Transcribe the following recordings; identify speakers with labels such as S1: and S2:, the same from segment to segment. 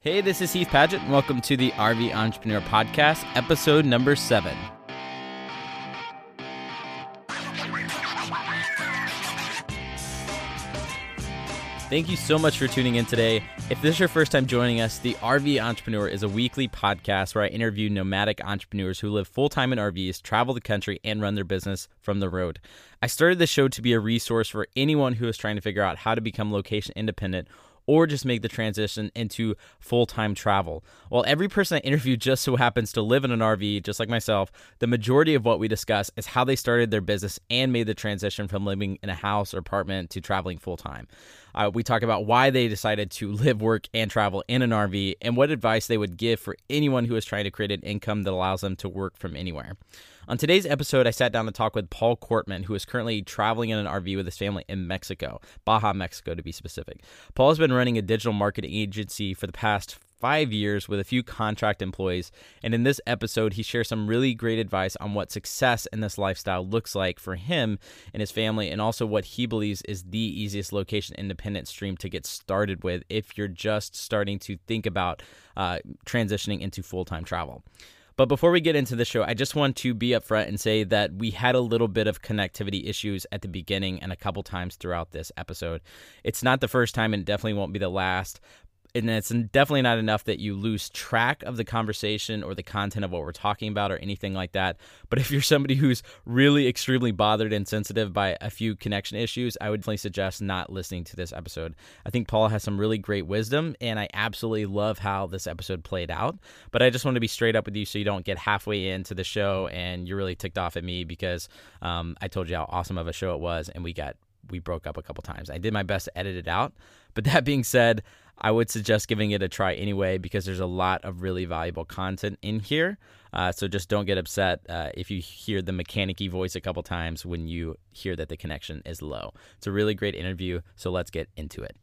S1: Hey, this is Heath Paget, and welcome to the RV Entrepreneur Podcast, episode number seven. Thank you so much for tuning in today. If this is your first time joining us, the RV Entrepreneur is a weekly podcast where I interview nomadic entrepreneurs who live full time in RVs, travel the country, and run their business from the road. I started this show to be a resource for anyone who is trying to figure out how to become location independent or just make the transition into full time travel. While every person I interview just so happens to live in an RV, just like myself, the majority of what we discuss is how they started their business and made the transition from living in a house or apartment to traveling full time. Uh, we talk about why they decided to live, work, and travel in an RV and what advice they would give for anyone who is trying to create an income that allows them to work from anywhere. On today's episode, I sat down to talk with Paul Kortman, who is currently traveling in an RV with his family in Mexico, Baja, Mexico to be specific. Paul has been running a digital marketing agency for the past five years with a few contract employees. And in this episode, he shares some really great advice on what success in this lifestyle looks like for him and his family, and also what he believes is the easiest location independent stream to get started with if you're just starting to think about uh, transitioning into full time travel. But before we get into the show, I just want to be upfront and say that we had a little bit of connectivity issues at the beginning and a couple times throughout this episode. It's not the first time and definitely won't be the last, and it's definitely not enough that you lose track of the conversation or the content of what we're talking about or anything like that. But if you're somebody who's really extremely bothered and sensitive by a few connection issues, I would definitely suggest not listening to this episode. I think Paul has some really great wisdom, and I absolutely love how this episode played out. But I just want to be straight up with you so you don't get halfway into the show and you're really ticked off at me because um, I told you how awesome of a show it was, and we got we broke up a couple times. I did my best to edit it out. But that being said, I would suggest giving it a try anyway because there's a lot of really valuable content in here. Uh, so just don't get upset uh, if you hear the mechanicy voice a couple times when you hear that the connection is low. It's a really great interview. So let's get into it.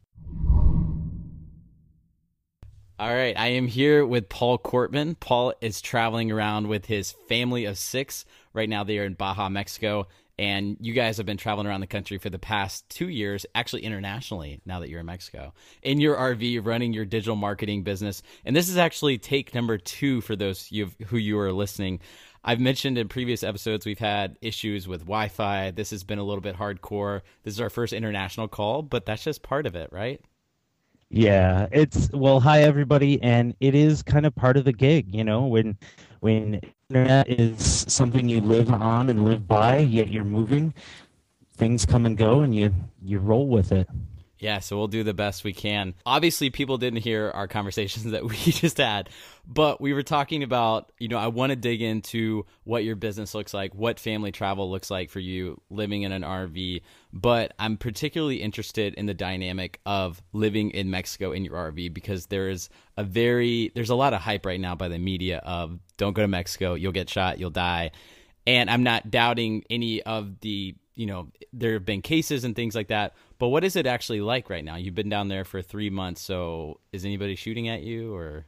S1: All right, I am here with Paul Kortman. Paul is traveling around with his family of six. Right now, they are in Baja, Mexico, and you guys have been traveling around the country for the past two years, actually internationally, now that you're in Mexico, in your RV, running your digital marketing business. And this is actually take number two for those who you are listening. I've mentioned in previous episodes we've had issues with Wi Fi. This has been a little bit hardcore. This is our first international call, but that's just part of it, right?
S2: Yeah, it's well, hi everybody, and it is kind of part of the gig, you know, when when internet is something you live on and live by, yet you're moving, things come and go, and you you roll with it.
S1: Yeah, so we'll do the best we can. Obviously, people didn't hear our conversations that we just had, but we were talking about, you know, I want to dig into what your business looks like, what family travel looks like for you living in an RV, but I'm particularly interested in the dynamic of living in Mexico in your RV because there's a very there's a lot of hype right now by the media of don't go to Mexico, you'll get shot, you'll die. And I'm not doubting any of the you know there have been cases and things like that. But what is it actually like right now? You've been down there for three months so is anybody shooting at you or?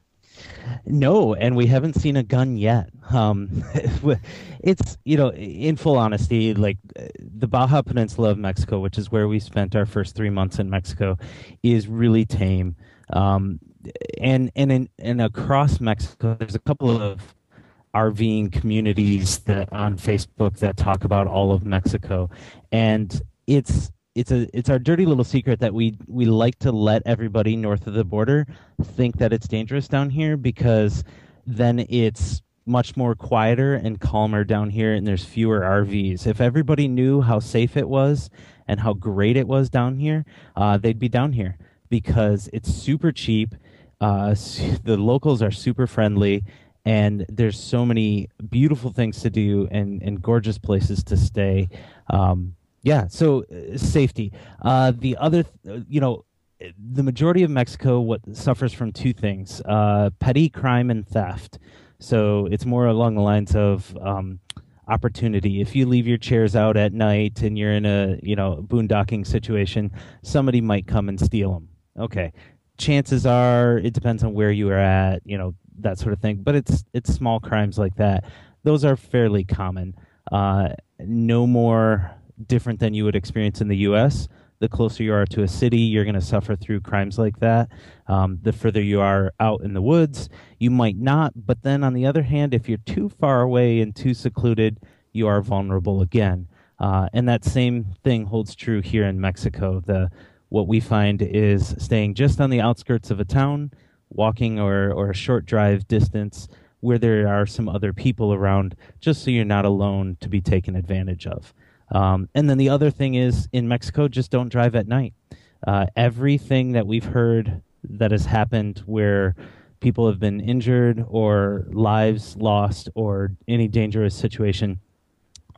S2: No and we haven't seen a gun yet. Um, it's you know in full honesty like the baja peninsula of mexico which is where we spent our first three months in mexico is really tame. Um, and and in, and across mexico there's a couple of RVing communities that on Facebook that talk about all of Mexico, and it's it's a it's our dirty little secret that we we like to let everybody north of the border think that it's dangerous down here because then it's much more quieter and calmer down here and there's fewer RVs. If everybody knew how safe it was and how great it was down here, uh, they'd be down here because it's super cheap. Uh, the locals are super friendly and there's so many beautiful things to do and, and gorgeous places to stay. Um, yeah, so uh, safety. Uh, the other, th- you know, the majority of Mexico what suffers from two things: uh, petty crime and theft. So it's more along the lines of um, opportunity. If you leave your chairs out at night and you're in a you know boondocking situation, somebody might come and steal them. Okay, chances are it depends on where you are at. You know that sort of thing. But it's it's small crimes like that. Those are fairly common. Uh, no more different than you would experience in the U.S. The closer you are to a city, you're going to suffer through crimes like that. Um, the further you are out in the woods, you might not. But then on the other hand, if you're too far away and too secluded, you are vulnerable again. Uh, and that same thing holds true here in Mexico. The what we find is staying just on the outskirts of a town, walking or, or a short drive distance where there are some other people around, just so you're not alone to be taken advantage of. Um, and then the other thing is in Mexico, just don't drive at night. Uh, everything that we've heard that has happened where people have been injured or lives lost or any dangerous situation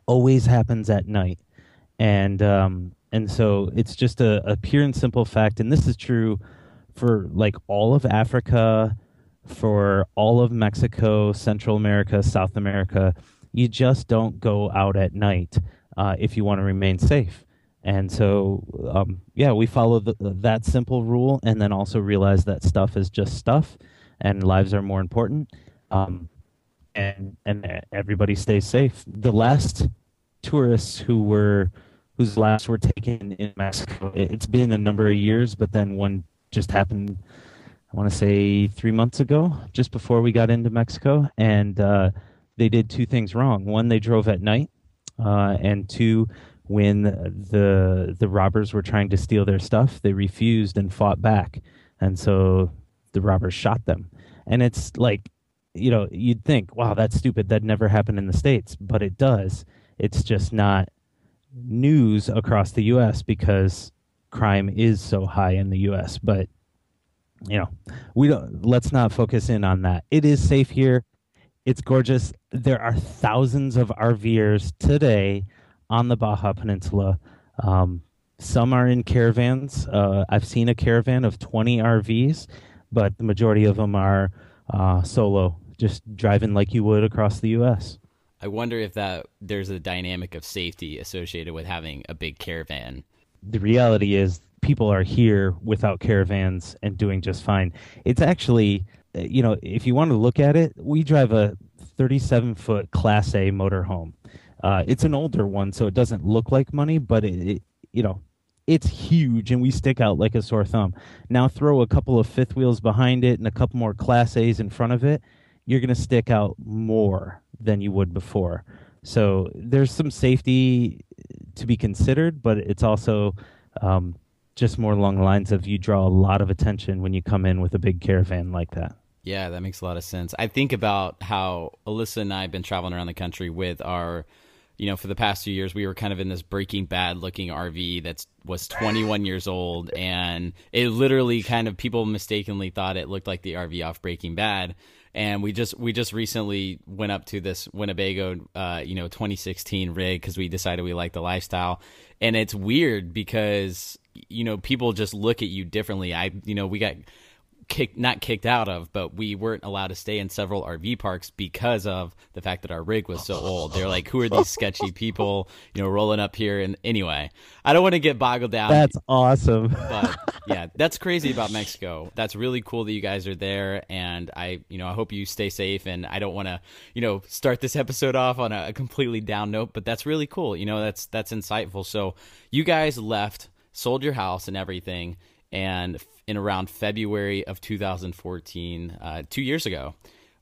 S2: always happens at night. And um, and so it's just a, a pure and simple fact, and this is true for like all of Africa, for all of Mexico, Central America, South America. You just don't go out at night uh, if you want to remain safe. And so, um, yeah, we follow the, that simple rule, and then also realize that stuff is just stuff, and lives are more important. Um, and and everybody stays safe. The last tourists who were whose lives were taken in Mexico. It's been a number of years, but then one just happened. I want to say three months ago, just before we got into Mexico, and uh, they did two things wrong. One, they drove at night, uh, and two, when the the robbers were trying to steal their stuff, they refused and fought back, and so the robbers shot them. And it's like, you know, you'd think, wow, that's stupid. That never happened in the states, but it does. It's just not news across the U.S. because crime is so high in the U.S. But you know, we don't. Let's not focus in on that. It is safe here. It's gorgeous. There are thousands of RVers today on the Baja Peninsula. Um, some are in caravans. Uh, I've seen a caravan of 20 RVs, but the majority of them are uh, solo, just driving like you would across the U.S.
S1: I wonder if that there's a dynamic of safety associated with having a big caravan.
S2: The reality is people are here without caravans and doing just fine. It's actually, uh, you know, if you want to look at it, we drive a 37 foot Class A motorhome. Uh, it's an older one, so it doesn't look like money, but it, it, you know, it's huge and we stick out like a sore thumb. Now throw a couple of fifth wheels behind it and a couple more Class A's in front of it, you're going to stick out more than you would before. So there's some safety to be considered, but it's also um, just more along the lines of you draw a lot of attention when you come in with a big caravan like that.
S1: Yeah, that makes a lot of sense. I think about how Alyssa and I have been traveling around the country with our, you know, for the past few years, we were kind of in this Breaking Bad looking RV that was 21 years old, and it literally kind of people mistakenly thought it looked like the RV off Breaking Bad and we just we just recently went up to this Winnebago, uh, you know, 2016 rig because we decided we like the lifestyle, and it's weird because you know people just look at you differently. I you know we got kicked not kicked out of, but we weren't allowed to stay in several RV parks because of the fact that our rig was so old. They're like, who are these sketchy people, you know, rolling up here? And anyway, I don't want to get boggled down.
S2: That's awesome.
S1: but yeah, that's crazy about Mexico. That's really cool that you guys are there, and I, you know, I hope you stay safe. And I don't want to, you know, start this episode off on a, completely down note, but that's really cool. You know, that's that's insightful. So you guys left, sold your house and everything, and in around February of 2014, uh, two years ago.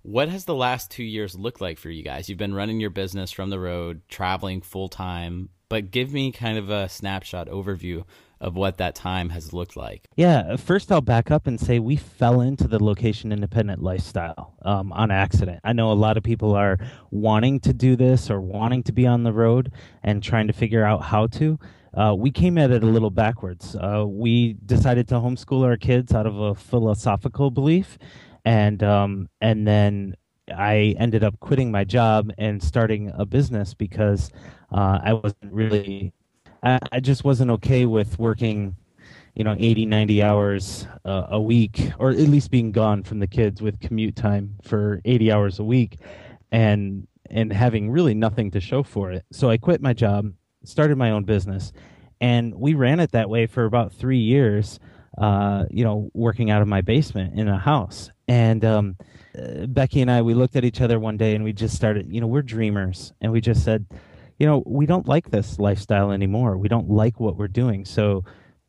S1: What has the last two years looked like for you guys? You've been running your business from the road, traveling full time, but give me kind of a snapshot overview of what that time has looked like.
S2: Yeah, first I'll back up and say we fell into the location independent lifestyle um, on accident. I know a lot of people are wanting to do this or wanting to be on the road and trying to figure out how to. Uh, we came at it a little backwards. Uh, we decided to homeschool our kids out of a philosophical belief, and um, and then I ended up quitting my job and starting a business because uh, I wasn't really, I, I, just wasn't okay with working, you know, 80, 90 hours uh, a week, or at least being gone from the kids with commute time for 80 hours a week, and and having really nothing to show for it. So I quit my job started my own business, and we ran it that way for about three years. Uh, you know, working out of my basement in a house, and um, uh, Becky and I, we looked at each other one day, and we just started. You know, we're dreamers, and we just said, you know, we don't like this lifestyle anymore. We don't like what we're doing. So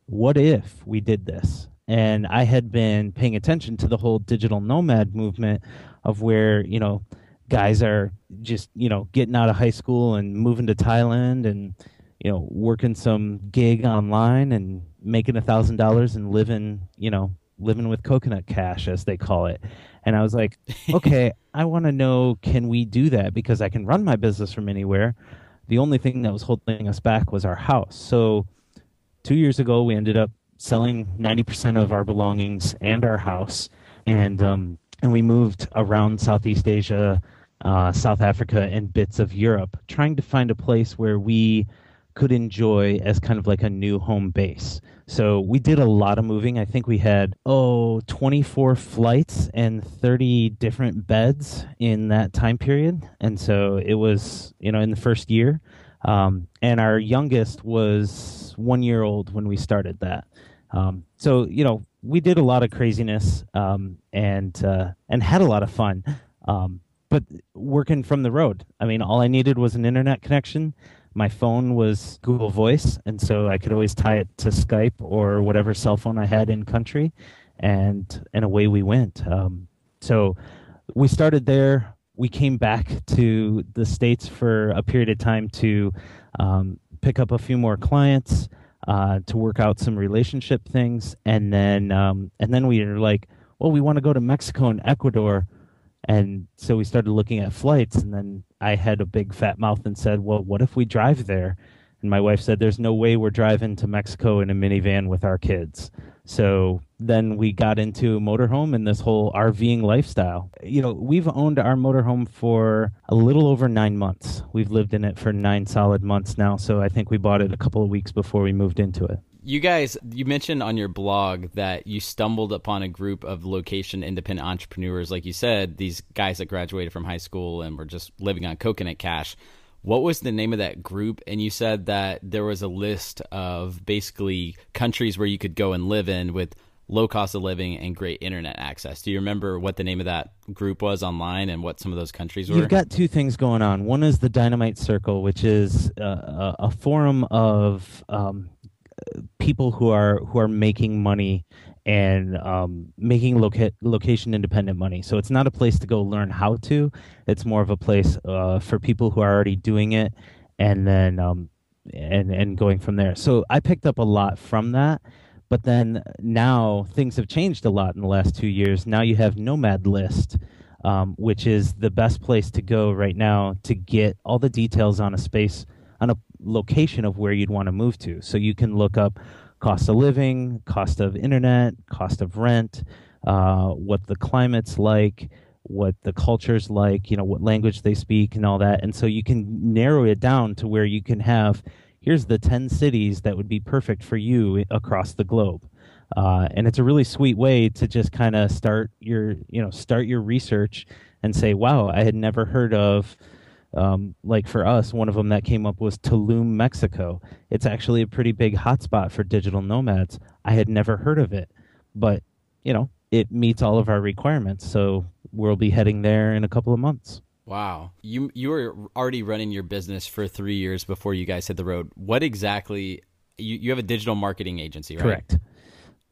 S2: what if we did this? And I had been paying attention to the whole digital nomad movement of where, you know, guys are just, you know, getting out of high school and moving to Thailand and, you know, working some gig online and making a thousand dollars and living, you know, living with coconut cash as they call it. And I was like, okay, I want to know can we do that because I can run my business from anywhere. The only thing that was holding us back was our house. So 2 years ago we ended up selling 90% of our belongings and our house and um and we moved around Southeast Asia, uh, South Africa and bits of Europe trying to find a place where we could enjoy as kind of like a new home base. So we did a lot of moving. I think we had, oh, 24 flights and 30 different beds in that time period. And so it was, you know, in the first year. Um, and our youngest was one year old when we started that. Um, so, you know, we did a lot of craziness um, and uh, and had a lot of fun. Um, but working from the road, I mean, all I needed was an internet connection my phone was Google Voice, and so I could always tie it to Skype or whatever cell phone I had in country, and and away we went. Um, so we started there. We came back to the states for a period of time to um, pick up a few more clients, uh, to work out some relationship things, and then um, and then we were like, well, we want to go to Mexico and Ecuador and so we started looking at flights, and then I had a big fat mouth and said, Well, what if we drive there? And my wife said, There's no way we're driving to Mexico in a minivan with our kids. So then we got into motorhome and this whole RVing lifestyle. You know, we've owned our motorhome for a little over nine months. We've lived in it for nine solid months now. So I think we bought it a couple of weeks before we moved into it
S1: you guys you mentioned on your blog that you stumbled upon a group of location independent entrepreneurs like you said these guys that graduated from high school and were just living on coconut cash what was the name of that group and you said that there was a list of basically countries where you could go and live in with low cost of living and great internet access. Do you remember what the name of that group was online and what some of those countries were?
S2: You've got two things going on. One is the Dynamite Circle, which is uh, a forum of um, people who are who are making money and um, making loca- location independent money. So it's not a place to go learn how to. It's more of a place uh, for people who are already doing it, and then um, and and going from there. So I picked up a lot from that. But then now things have changed a lot in the last two years. Now you have Nomad List, um, which is the best place to go right now to get all the details on a space on a location of where you'd want to move to. So you can look up cost of living, cost of internet, cost of rent, uh, what the climate's like, what the culture's like, you know, what language they speak, and all that. And so you can narrow it down to where you can have here's the 10 cities that would be perfect for you across the globe. Uh, and it's a really sweet way to just kind of start your, you know, start your research and say, wow, I had never heard of um, like for us, one of them that came up was Tulum, Mexico. It's actually a pretty big hotspot for digital nomads. I had never heard of it, but you know, it meets all of our requirements. So we'll be heading there in a couple of months.
S1: Wow. You you were already running your business for 3 years before you guys hit the road. What exactly you you have a digital marketing agency, right?
S2: Correct.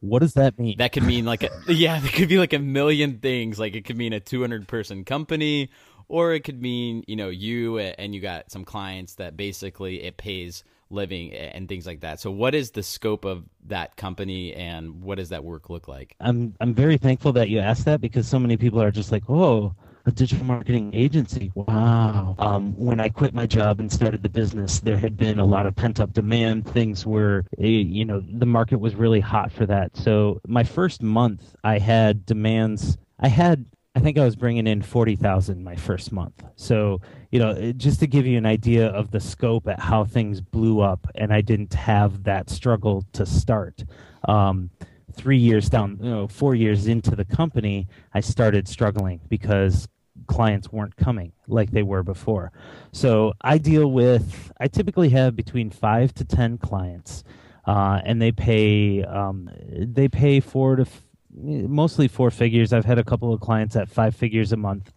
S2: What does that mean?
S1: That could mean like a yeah, it could be like a million things. Like it could mean a 200 person company or it could mean you know you and you got some clients that basically it pays living and things like that. So what is the scope of that company and what does that work look like?
S2: I'm I'm very thankful that you asked that because so many people are just like, "Oh, a digital marketing agency. Wow. Um, when I quit my job and started the business, there had been a lot of pent up demand. Things were, eh, you know, the market was really hot for that. So my first month, I had demands. I had I think I was bringing in 40,000 my first month. So, you know, just to give you an idea of the scope at how things blew up, and I didn't have that struggle to start. Um, three years down, you know, four years into the company, I started struggling because clients weren't coming like they were before. So I deal with, I typically have between five to 10 clients. Uh, and they pay um, they pay four to mostly four figures. I've had a couple of clients at five figures a month,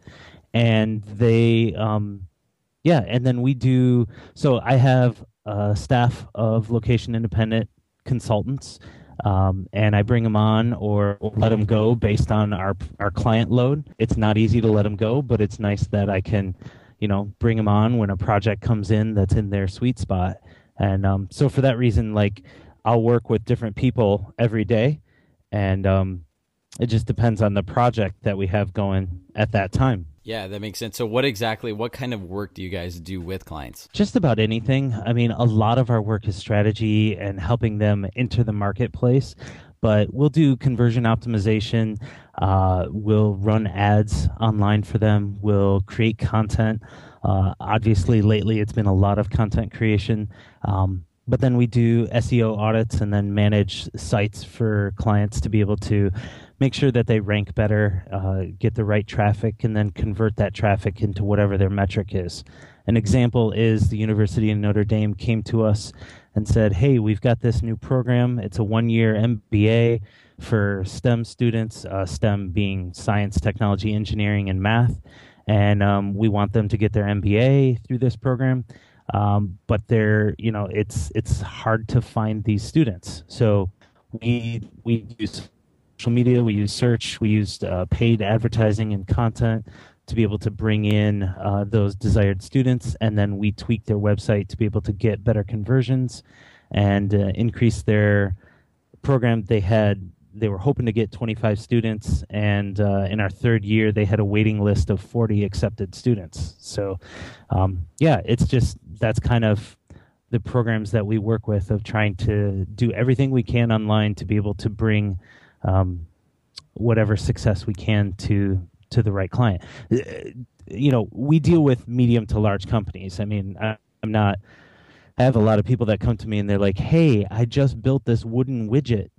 S2: and they, um, yeah, and then we do. So I have a staff of location independent consultants. Um, and I bring them on or, let them go based on our our client load. It's not easy to let them go, but it's nice that I can, you know, bring them on when a project comes in that's in their sweet spot. And um, so for that reason, like I'll work with different people every day, and um, it just depends on the project that we have going at that time.
S1: Yeah, that makes sense. So, what exactly, what kind of work do you guys do with clients?
S2: Just about anything. I mean, a lot of our work is strategy and helping them enter the marketplace, but we'll do conversion optimization. Uh, we'll run ads online for them. We'll create content. Uh, obviously, lately it's been a lot of content creation. Um, but then we do SEO audits and then manage sites for clients to be able to make sure that they rank better, uh, get the right traffic, and then convert that traffic into whatever their metric is. An example is the University of Notre Dame came to us and said, Hey, we've got this new program. It's a one year MBA for STEM students, uh, STEM being science, technology, engineering, and math. And um, we want them to get their MBA through this program um, but they're you know it's it's hard to find these students. So we we use social media, we use search, we used uh, paid advertising and content to be able to bring in uh, those desired students, and then we tweak their website to be able to get better conversions and uh, increase their program. They had they were hoping to get 25 students, and uh, in our third year, they had a waiting list of 40 accepted students. So, um, yeah, it's just that's kind of the programs that we work with of trying to do everything we can online to be able to bring um, whatever success we can to to the right client. Uh, you know, we deal with medium to large companies. I mean, I, I'm not. I have a lot of people that come to me and they're like, "Hey, I just built this wooden widget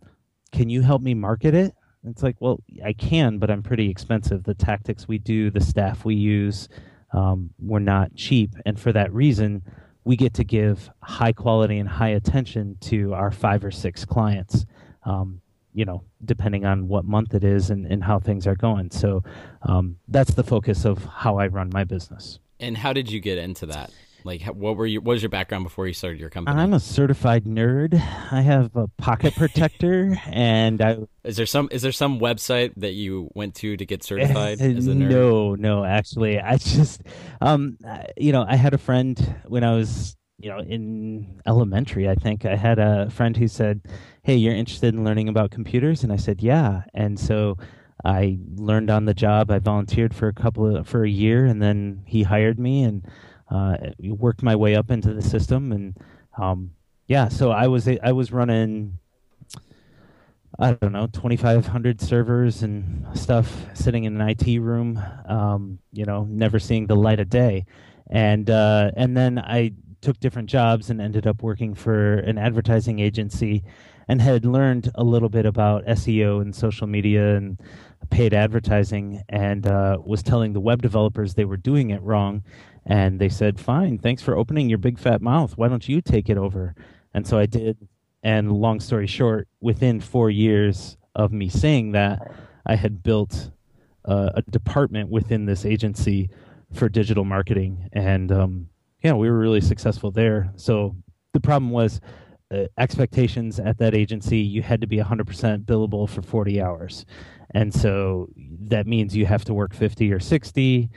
S2: can you help me market it? It's like, well, I can, but I'm pretty expensive. The tactics we do, the staff we use, um, we're not cheap. And for that reason, we get to give high quality and high attention to our five or six clients, um, you know, depending on what month it is and, and how things are going. So um, that's the focus of how I run my business.
S1: And how did you get into that? Like, what were you? What was your background before you started your company?
S2: I'm a certified nerd. I have a pocket protector, and I.
S1: Is there some? Is there some website that you went to to get certified as a nerd?
S2: No, no. Actually, I just, um, you know, I had a friend when I was, you know, in elementary. I think I had a friend who said, "Hey, you're interested in learning about computers?" And I said, "Yeah." And so. I learned on the job. I volunteered for a couple of, for a year, and then he hired me, and uh, worked my way up into the system, and um, yeah, so I was I was running. I don't know, 2,500 servers and stuff sitting in an IT room, um, you know, never seeing the light of day. And, uh, and then I took different jobs and ended up working for an advertising agency and had learned a little bit about SEO and social media and paid advertising and uh, was telling the web developers they were doing it wrong and they said, "Fine, thanks for opening your big fat mouth. Why don't you take it over?" And so I did. And long story short, within four years of me saying that, I had built uh, a department within this agency for digital marketing, and um, yeah, we were really successful there. So the problem was uh, expectations at that agency. You had to be 100% billable for 40 hours, and so that means you have to work 50 or 60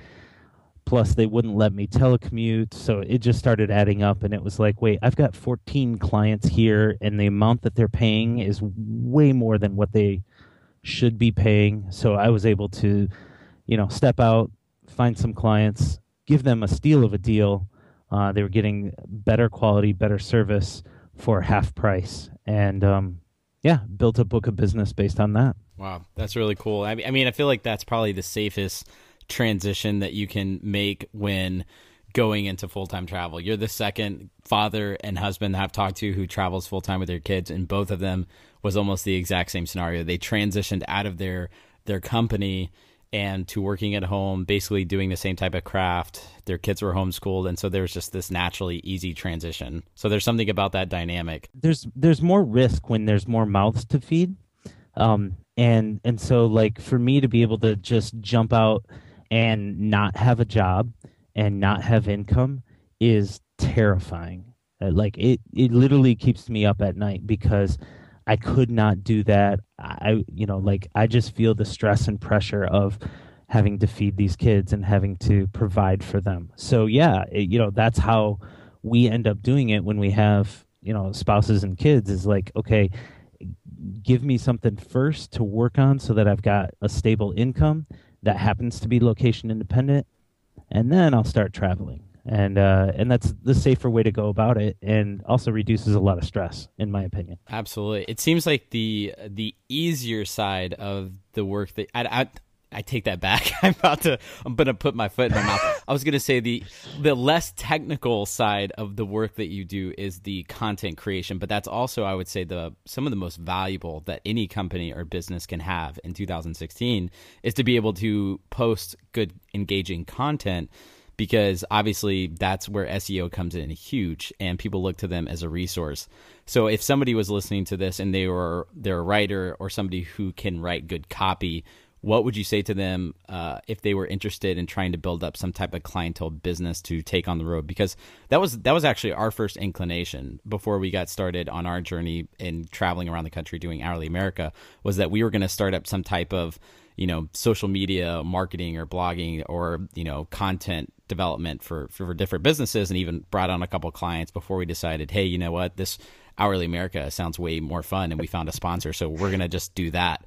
S2: plus they wouldn't let me telecommute so it just started adding up and it was like wait i've got 14 clients here and the amount that they're paying is way more than what they should be paying. So i was able to you know step out find some clients give them a steal of a deal. Uh, they were getting better quality better service for half price. And um, yeah built a book of business based on that.
S1: Wow that's really cool. I mean i feel like that's probably the safest transition that you can make when going into full time travel. You're the second father and husband I've talked to who travels full time with their kids, and both of them was almost the exact same scenario. They transitioned out of their their company and to working at home, basically doing the same type of craft. Their kids were homeschooled, and so there's just this naturally easy transition. So there's something about that dynamic.
S2: There's there's more risk when there's more mouths to feed, um, and and so like for me to be able to just jump out and not have a job and not have income is terrifying. Uh, like it, it literally keeps me up at night because I could not do that. I, you know, like I just feel the stress and pressure of having to feed these kids and having to provide for them. So yeah, it, you know, that's how we end up doing it when we have, you know, spouses and kids is like, okay, give me something first to work on so that I've got a stable income that happens to be location independent and then I'll start traveling and uh, and that's the safer way to go about it, and also reduces a lot of stress, in my opinion.
S1: Absolutely, it seems like the the easier side of the work that I, I I take that back. I'm about to I'm gonna put my foot in my mouth. I was gonna say the the less technical side of the work that you do is the content creation, but that's also I would say the some of the most valuable that any company or business can have in 2016 is to be able to post good engaging content because obviously that's where SEO comes in huge and people look to them as a resource. So if somebody was listening to this and they were they're a writer or somebody who can write good copy, what would you say to them uh, if they were interested in trying to build up some type of clientele business to take on the road? Because that was that was actually our first inclination before we got started on our journey in traveling around the country doing hourly America was that we were going to start up some type of you know social media marketing or blogging or you know content development for, for different businesses and even brought on a couple clients before we decided, hey, you know what, this hourly America sounds way more fun and we found a sponsor, so we're gonna just do that.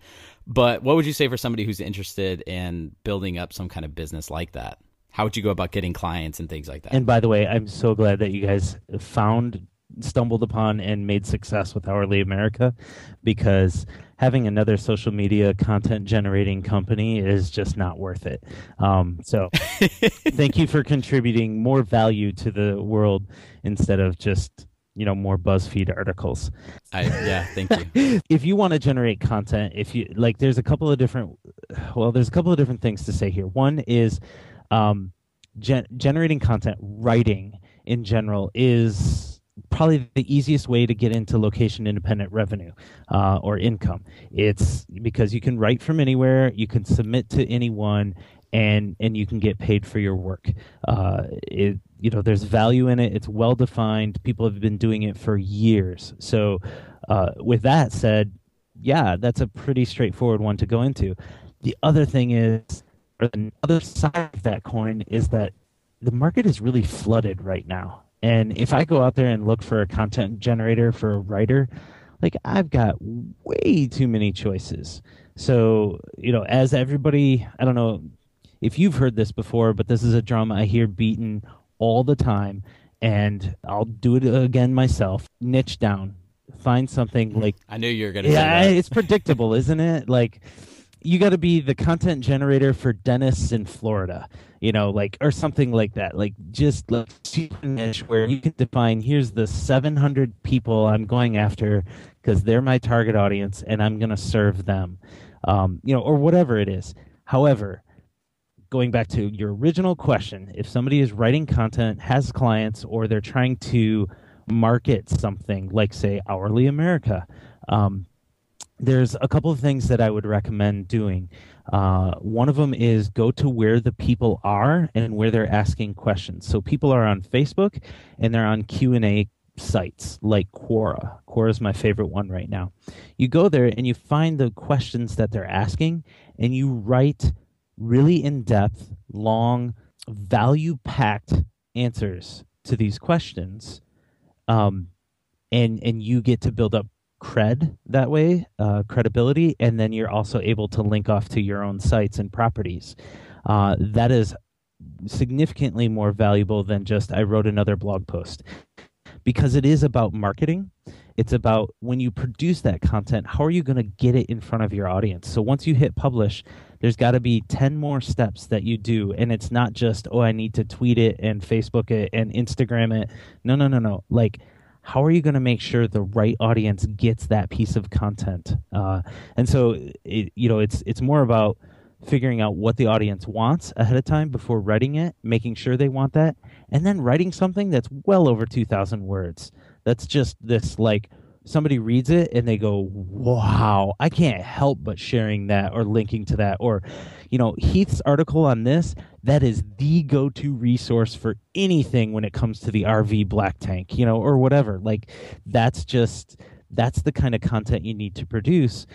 S1: But what would you say for somebody who's interested in building up some kind of business like that? How would you go about getting clients and things like that?
S2: And by the way, I'm so glad that you guys found stumbled upon and made success with Hourly America because having another social media content generating company is just not worth it. Um, so thank you for contributing more value to the world instead of just you know more BuzzFeed articles.
S1: I, yeah, thank you.
S2: if you want to generate content, if you like, there's a couple of different. Well, there's a couple of different things to say here. One is um, gen- generating content, writing in general is probably the easiest way to get into location independent revenue uh, or income. It's because you can write from anywhere, you can submit to anyone, and and you can get paid for your work. Uh, it you know there's value in it. It's well defined. People have been doing it for years. So uh, with that said, yeah, that's a pretty straightforward one to go into. The other thing is, or the other side of that coin is that the market is really flooded right now and if I go out there and look for a content generator for a writer, like I've got way too many choices. So, you know, as everybody, I don't know if you've heard this before, but this is a drum I hear beaten all the time. And I'll do it again myself. Niche down. Find something like.
S1: I knew you were to
S2: Yeah, it's predictable, isn't it? Like, you got to be the content generator for dentists in Florida you know, like or something like that. Like just like super niche where you can define here's the 700 people I'm going after because they're my target audience and I'm going to serve them, um, you know, or whatever it is. However, going back to your original question, if somebody is writing content, has clients, or they're trying to market something like, say, Hourly America, um, there's a couple of things that I would recommend doing. Uh, one of them is go to where the people are and where they're asking questions. So people are on Facebook and they're on Q and A sites like Quora. Quora is my favorite one right now. You go there and you find the questions that they're asking and you write really in depth, long, value packed answers to these questions. Um, and and you get to build up cred that way, uh, credibility, and then you're also able to link off to your own sites and properties. Uh, that is significantly more valuable than just I wrote another blog post because it is about marketing. It's about when you produce that content, how are you going to get it in front of your audience? So once you hit publish, there's got to be 10 more steps that you do. And it's not just, oh, I need to tweet it and Facebook it and Instagram it. No, no, no, no. Like, how are you going to make sure the right audience gets that piece of content? Uh, and so, it, you know, it's it's more about figuring out what the audience wants ahead of time before writing it, making sure they want that, and then writing something that's well over two thousand words. That's just this like somebody reads it and they go, "Wow, I can't help but sharing that or linking to that," or you know, Heath's article on this, that is the go-to resource for anything when it comes to the RV black tank, you know, or whatever. Like that's just that's the kind of content you need to produce,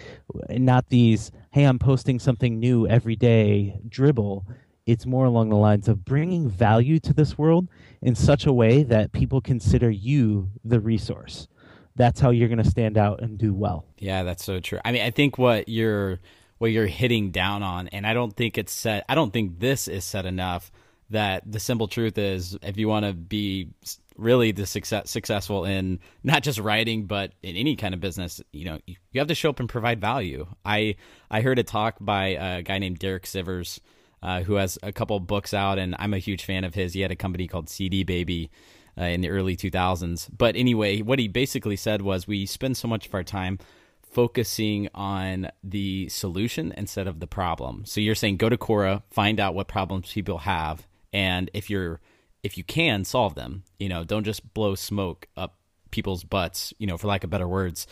S2: not these, hey, I'm posting something new every day dribble. It's more along the lines of bringing value to this world in such a way that people consider you the resource. That's how you're going to stand out and do well.
S1: Yeah, that's so true. I mean, I think what you're what you're hitting down on, and I don't think it's set. I don't think this is said enough. That the simple truth is, if you want to be really the success successful in not just writing but in any kind of business you know you, you have to show up and provide value i i heard a talk by a guy named derek sivers uh, who has a couple books out and i'm a huge fan of his he had a company called cd baby uh, in the early 2000s but anyway what he basically said was we spend so much of our time focusing on the solution instead of the problem so you're saying go to quora find out what problems people have and if you're if you can solve them, you know, don't just blow smoke up people's butts, you know, for lack of better words,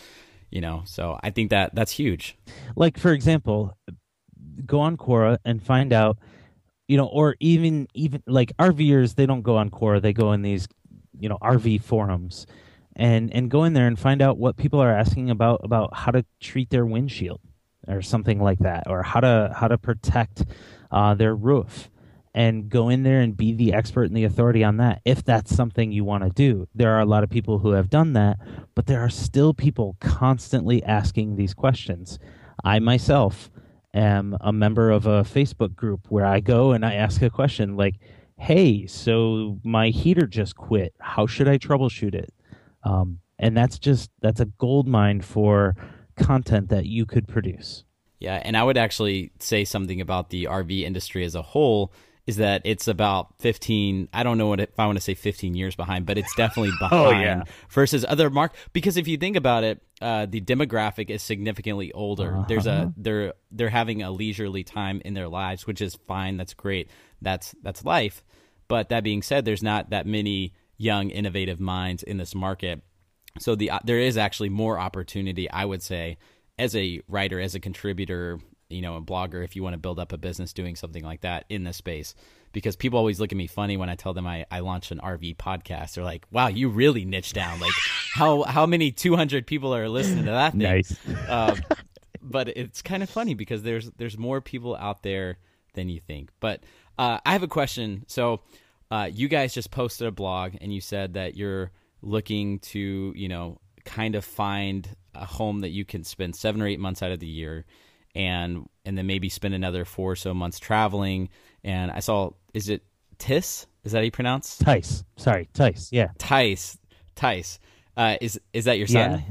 S1: you know. So I think that that's huge.
S2: Like for example, go on Quora and find out, you know, or even even like RVers, they don't go on Quora, they go in these, you know, RV forums and and go in there and find out what people are asking about about how to treat their windshield or something like that or how to how to protect uh, their roof and go in there and be the expert and the authority on that if that's something you want to do. There are a lot of people who have done that, but there are still people constantly asking these questions. I myself am a member of a Facebook group where I go and I ask a question like, "Hey, so my heater just quit. How should I troubleshoot it?" Um, and that's just that's a gold mine for content that you could produce.
S1: Yeah, and I would actually say something about the RV industry as a whole is that it's about 15 i don't know what if i want to say 15 years behind but it's definitely behind oh, yeah. versus other mark because if you think about it uh, the demographic is significantly older uh-huh. there's a they're they're having a leisurely time in their lives which is fine that's great that's that's life but that being said there's not that many young innovative minds in this market so the uh, there is actually more opportunity i would say as a writer as a contributor you know, a blogger if you want to build up a business doing something like that in this space. Because people always look at me funny when I tell them I, I launched an RV podcast. They're like, wow, you really niche down. Like, how how many 200 people are listening to that thing?
S2: Nice.
S1: Uh, but it's kind of funny because there's there's more people out there than you think. But uh, I have a question. So uh, you guys just posted a blog and you said that you're looking to, you know, kind of find a home that you can spend seven or eight months out of the year and and then maybe spend another four or so months traveling. And I saw, is it Tiss? Is that how you pronounce?
S2: Tice. Sorry, Tice. Yeah.
S1: Tice. Tice. Uh, is is that your son? Yeah.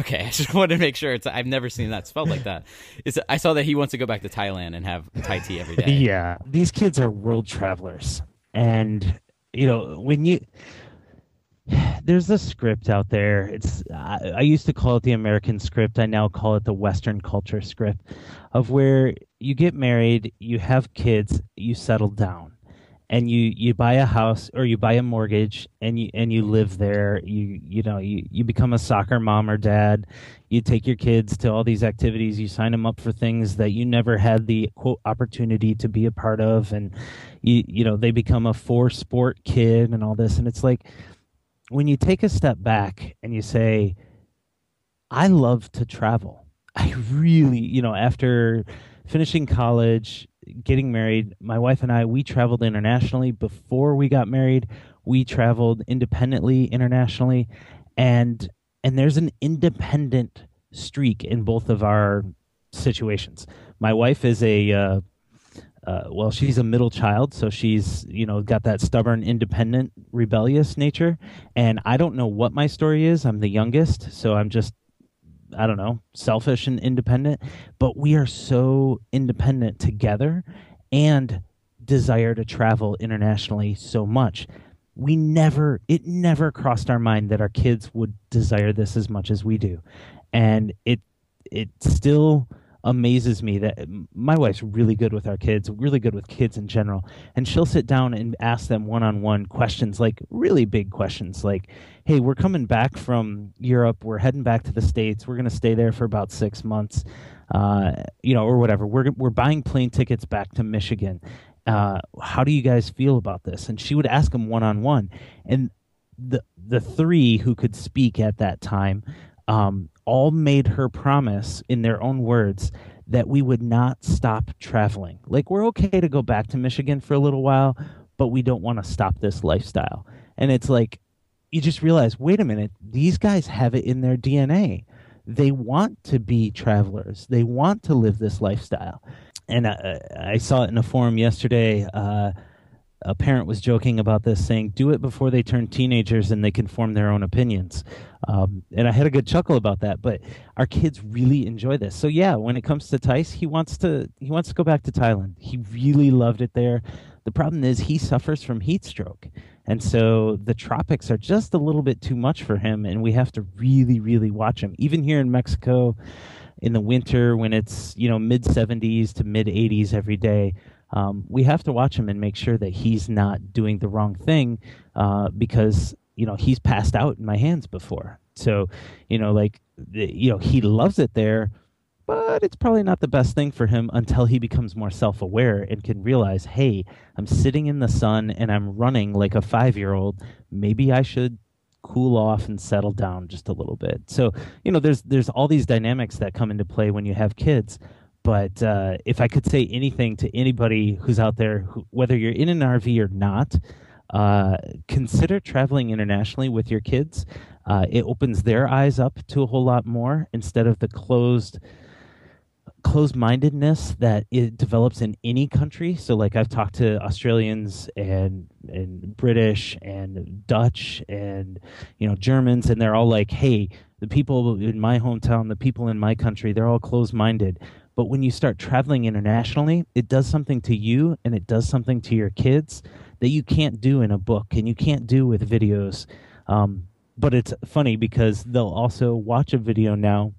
S1: Okay, I just wanted to make sure. It's I've never seen that spelled like that. Is I saw that he wants to go back to Thailand and have Thai tea every day.
S2: yeah, these kids are world travelers, and you know when you there's a script out there. It's I, I, used to call it the American script. I now call it the Western culture script, of where you get married, you have kids, you settle down, and you you buy a house or you buy a mortgage and you and you live there. You you know you you become a soccer mom or dad. You take your kids to all these activities. You sign them up for things that you never had the quote opportunity to be a part of, and you you know they become a four sport kid and all this. And it's like when you take a step back and you say, I love to travel. I really, you know, after finishing college, getting married, my wife and I, we traveled internationally. Before we got married, we traveled independently internationally. And and there's an independent streak in both of our situations. My wife is a uh, uh, well, she's a middle child, so she's you know got that stubborn, independent, rebellious nature. And I don't know what my story is. I'm the youngest, so I'm just I don't know, selfish and independent. But we are so independent together, and desire to travel internationally so much. We never, it never crossed our mind that our kids would desire this as much as we do, and it it still amazes me that my wife's really good with our kids, really good with kids in general, and she'll sit down and ask them one-on-one questions, like really big questions, like, "Hey, we're coming back from Europe. We're heading back to the states. We're going to stay there for about six months. uh, you know, or whatever. We're we're buying plane tickets back to Michigan. Uh, how do you guys feel about this? And she would ask them one on one, and the the three who could speak at that time um, all made her promise in their own words that we would not stop traveling. Like we're okay to go back to Michigan for a little while, but we don't want to stop this lifestyle. And it's like you just realize, wait a minute, these guys have it in their DNA. They want to be travelers. They want to live this lifestyle. And I, I saw it in a forum yesterday. Uh, a parent was joking about this, saying, "Do it before they turn teenagers and they can form their own opinions." Um, and I had a good chuckle about that. But our kids really enjoy this. So yeah, when it comes to Tice, he wants to he wants to go back to Thailand. He really loved it there. The problem is he suffers from heat stroke, and so the tropics are just a little bit too much for him, and we have to really, really watch him. Even here in Mexico, in the winter when it's you know mid 70s to mid 80s every day um, we have to watch him and make sure that he's not doing the wrong thing uh, because you know he's passed out in my hands before. So you know, like you know, he loves it there, but it's probably not the best thing for him until he becomes more self-aware and can realize, hey, I'm sitting in the sun and I'm running like a five-year-old. Maybe I should cool off and settle down just a little bit. So, you know, there's there's all these dynamics that come into play when you have kids. But uh, if I could say anything to anybody who's out there, who, whether you're in an RV or not, uh, consider traveling internationally with your kids. Uh, it opens their eyes up to a whole lot more instead of the closed closed mindedness that it develops in any country. So, like I've talked to Australians and and British and Dutch and you know Germans, and they're all like, "Hey, the people in my hometown, the people in my country, they're all closed minded." But when you start traveling internationally, it does something to you and it does something to your kids that you can't do in a book and you can't do with videos. Um, but it's funny because they'll also watch a video now,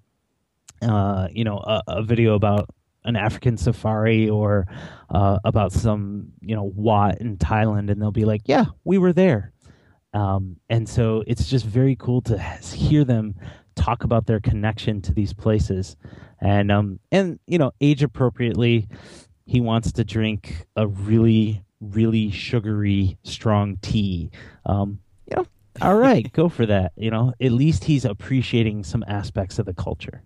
S2: uh, you know, a, a, video about an African safari or uh, about some, you know, Wat in Thailand, and they'll be like, "Yeah, we were there." Um, and so it's just very cool to hear them talk about their connection to these places and um and you know age appropriately he wants to drink a really really sugary strong tea um you know all right go for that you know at least he's appreciating some aspects of the culture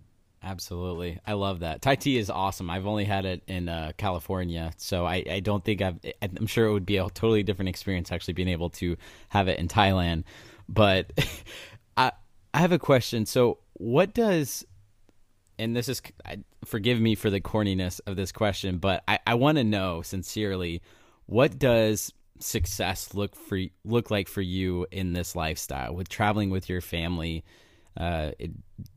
S1: Absolutely, I love that. Thai tea is awesome. I've only had it in uh, California, so I, I, don't think I've. I'm sure it would be a totally different experience actually being able to have it in Thailand. But I have a question. So, what does and this is forgive me for the corniness of this question, but I, I want to know sincerely, what does success look for look like for you in this lifestyle with traveling with your family? Uh, it,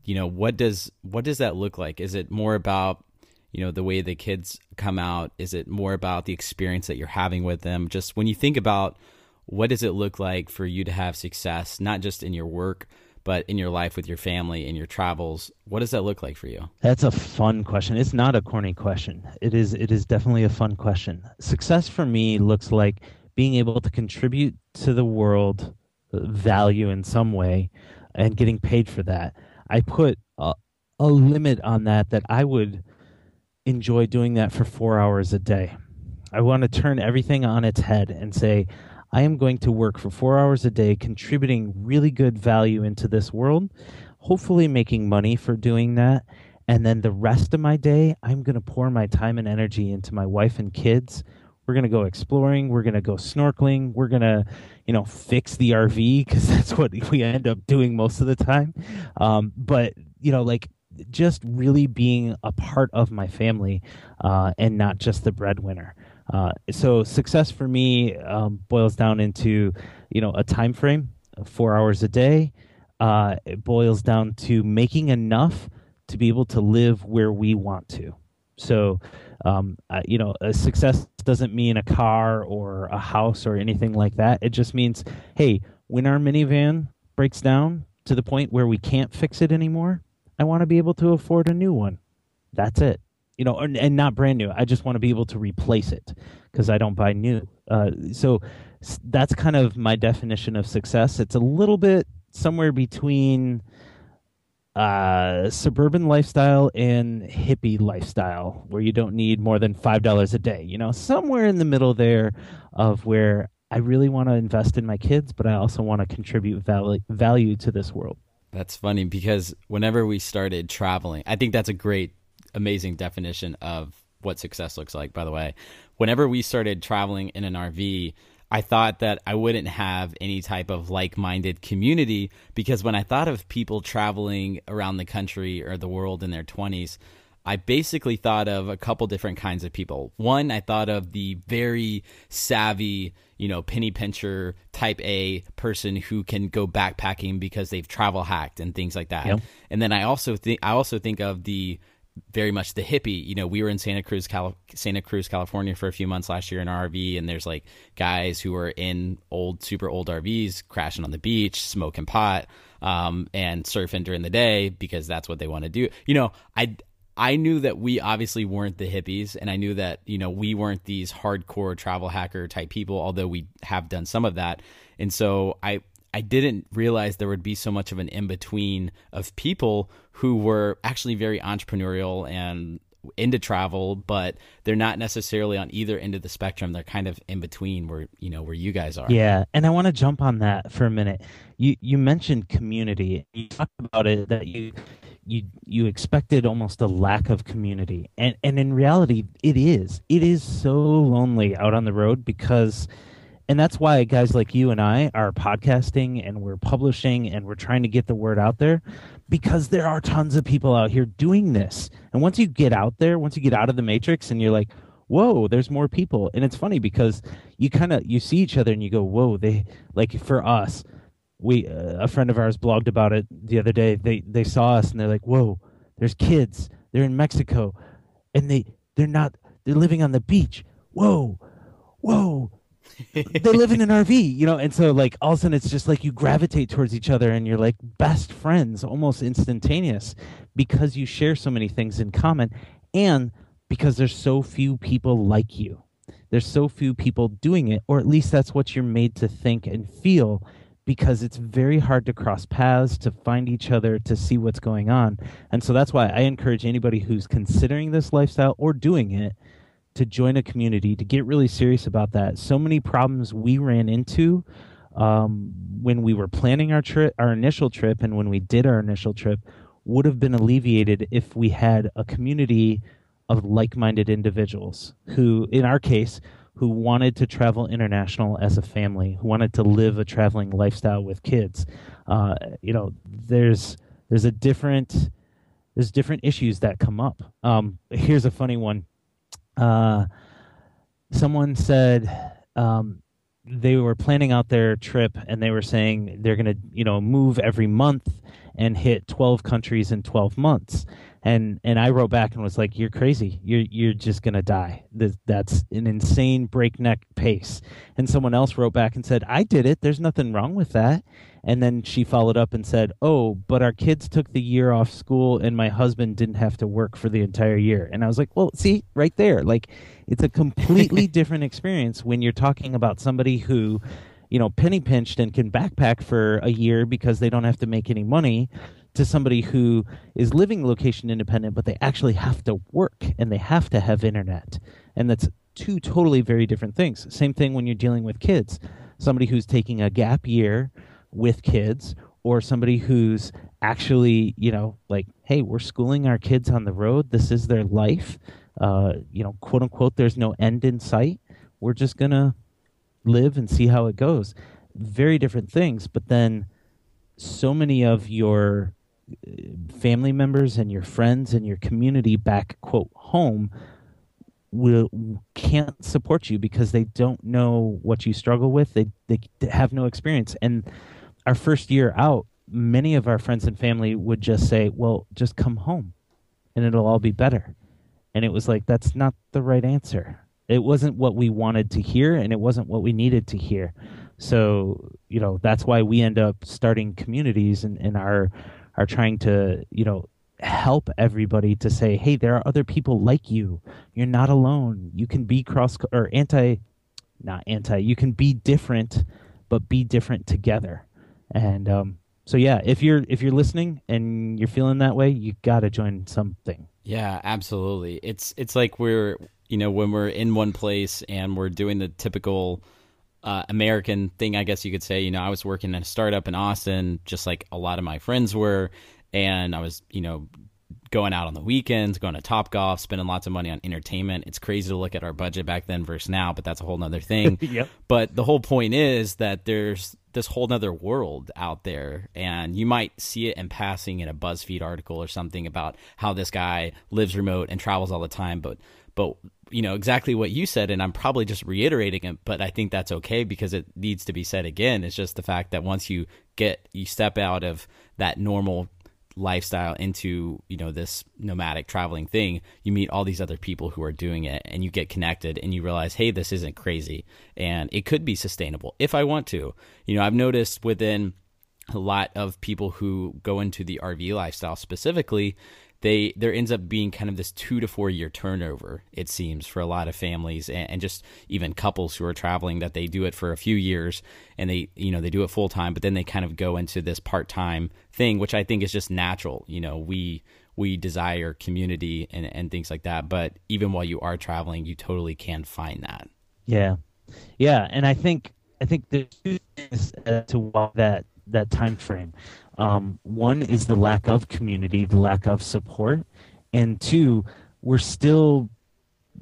S1: you know, what does what does that look like? Is it more about you know the way the kids come out? Is it more about the experience that you're having with them? Just when you think about what does it look like for you to have success, not just in your work, but in your life with your family and your travels, what does that look like for you?
S2: That's a fun question. It's not a corny question. It is it is definitely a fun question. Success for me looks like being able to contribute to the world uh, value in some way and getting paid for that. I put a, a limit on that that I would enjoy doing that for 4 hours a day. I want to turn everything on its head and say I am going to work for four hours a day, contributing really good value into this world, hopefully making money for doing that. And then the rest of my day, I'm going to pour my time and energy into my wife and kids. We're going to go exploring. We're going to go snorkeling. We're going to, you know, fix the RV because that's what we end up doing most of the time. Um, but, you know, like just really being a part of my family uh, and not just the breadwinner. Uh, so success for me um, boils down into you know a time frame, four hours a day. Uh, it boils down to making enough to be able to live where we want to. So, um, uh, you know, success doesn't mean a car or a house or anything like that. It just means, hey, when our minivan breaks down to the point where we can't fix it anymore, I want to be able to afford a new one. That's it you know, and, and not brand new. I just want to be able to replace it because I don't buy new. Uh, so that's kind of my definition of success. It's a little bit somewhere between uh, suburban lifestyle and hippie lifestyle where you don't need more than $5 a day. You know, somewhere in the middle there of where I really want to invest in my kids, but I also want to contribute value, value to this world.
S1: That's funny because whenever we started traveling, I think that's a great, amazing definition of what success looks like, by the way. Whenever we started traveling in an RV, I thought that I wouldn't have any type of like minded community because when I thought of people traveling around the country or the world in their 20s, I basically thought of a couple different kinds of people. One, I thought of the very savvy, you know, penny pincher type A person who can go backpacking because they've travel hacked and things like that. Yep. And then I also think I also think of the very much the hippie. You know, we were in Santa Cruz, Santa Cruz, California for a few months last year in our RV, and there's like guys who are in old, super old RVs, crashing on the beach, smoking pot, um, and surfing during the day because that's what they want to do. You know, I I knew that we obviously weren't the hippies, and I knew that you know we weren't these hardcore travel hacker type people, although we have done some of that. And so I I didn't realize there would be so much of an in between of people who were actually very entrepreneurial and into travel, but they're not necessarily on either end of the spectrum. They're kind of in between where you know where you guys are.
S2: Yeah, and I want to jump on that for a minute. You you mentioned community. You talked about it that you you you expected almost a lack of community, and and in reality, it is. It is so lonely out on the road because and that's why guys like you and I are podcasting and we're publishing and we're trying to get the word out there because there are tons of people out here doing this. And once you get out there, once you get out of the matrix and you're like, whoa, there's more people. And it's funny because you kind of you see each other and you go, whoa, they like for us, we uh, a friend of ours blogged about it the other day. They they saw us and they're like, whoa, there's kids. They're in Mexico, and they they're not they're living on the beach. Whoa, whoa they live in an RV, you know, and so like all of a sudden it's just like you gravitate towards each other and you're like best friends almost instantaneous because you share so many things in common and because there's so few people like you. There's so few people doing it, or at least that's what you're made to think and feel because it's very hard to cross paths, to find each other, to see what's going on. And so that's why I encourage anybody who's considering this lifestyle or doing it to join a community, to get really serious about that. So many problems we ran into um, when we were planning our trip, our initial trip, and when we did our initial trip, would have been alleviated if we had a community of like-minded individuals who, in our case, who wanted to travel international as a family, who wanted to live a traveling lifestyle with kids. Uh, you know, there's there's a different there's different issues that come up. Um, here's a funny one uh, someone said um, they were planning out their trip and they were saying they're going to, you know, move every month and hit 12 countries in 12 months. And and I wrote back and was like, "You're crazy. You're you're just gonna die. That's an insane breakneck pace." And someone else wrote back and said, "I did it. There's nothing wrong with that." And then she followed up and said, "Oh, but our kids took the year off school and my husband didn't have to work for the entire year." And I was like, "Well, see, right there. Like it's a completely different experience when you're talking about somebody who, you know, penny pinched and can backpack for a year because they don't have to make any money." To somebody who is living location independent, but they actually have to work and they have to have internet. And that's two totally very different things. Same thing when you're dealing with kids. Somebody who's taking a gap year with kids or somebody who's actually, you know, like, hey, we're schooling our kids on the road. This is their life. Uh, you know, quote unquote, there's no end in sight. We're just going to live and see how it goes. Very different things. But then so many of your Uh, family members and your friends and your community back, quote, home will can't support you because they don't know what you struggle with they they have no experience and our first year out, many of our friends and family would just say, "Well, just come home, and it'll all be better." And it was like that's not the right answer. It wasn't what we wanted to hear, and it wasn't what we needed to hear. So you know that's why we end up starting communities and, and are are trying to you know help everybody to say, hey, there are other people like you. You're not alone. You can be cross or anti, not anti. You can be different, but be different together and um, so yeah, if you're if you're listening and you're feeling that way, you got to join something.
S1: Yeah, absolutely. It's it's like we're you know when we're in one place and we're doing the typical uh, American thing, I guess you could say. You know, I was working in a startup in Austin, just like a lot of my friends were, and I was you know going out on the weekends, going to Top Golf, spending lots of money on entertainment. It's crazy to look at our budget back then versus now, but that's a whole nother thing.
S2: yep.
S1: But the whole point is that there's this whole nother world out there, and you might see it in passing in a BuzzFeed article or something about how this guy lives remote and travels all the time. But but you know exactly what you said, and I'm probably just reiterating it, but I think that's okay because it needs to be said again. It's just the fact that once you get you step out of that normal lifestyle into you know this nomadic traveling thing you meet all these other people who are doing it and you get connected and you realize hey this isn't crazy and it could be sustainable if i want to you know i've noticed within a lot of people who go into the rv lifestyle specifically they there ends up being kind of this two to four year turnover it seems for a lot of families and, and, just even couples who are traveling that they do it for a few years and they you know they do it full time but then they kind of go into this part time thing which i think is just natural. You know we we desire community and, and things like that but even while you are traveling you totally can find that.
S2: Yeah. Yeah and i think i think there's two things to that that time frame um, one is the lack of community, the lack of support, and two, we're still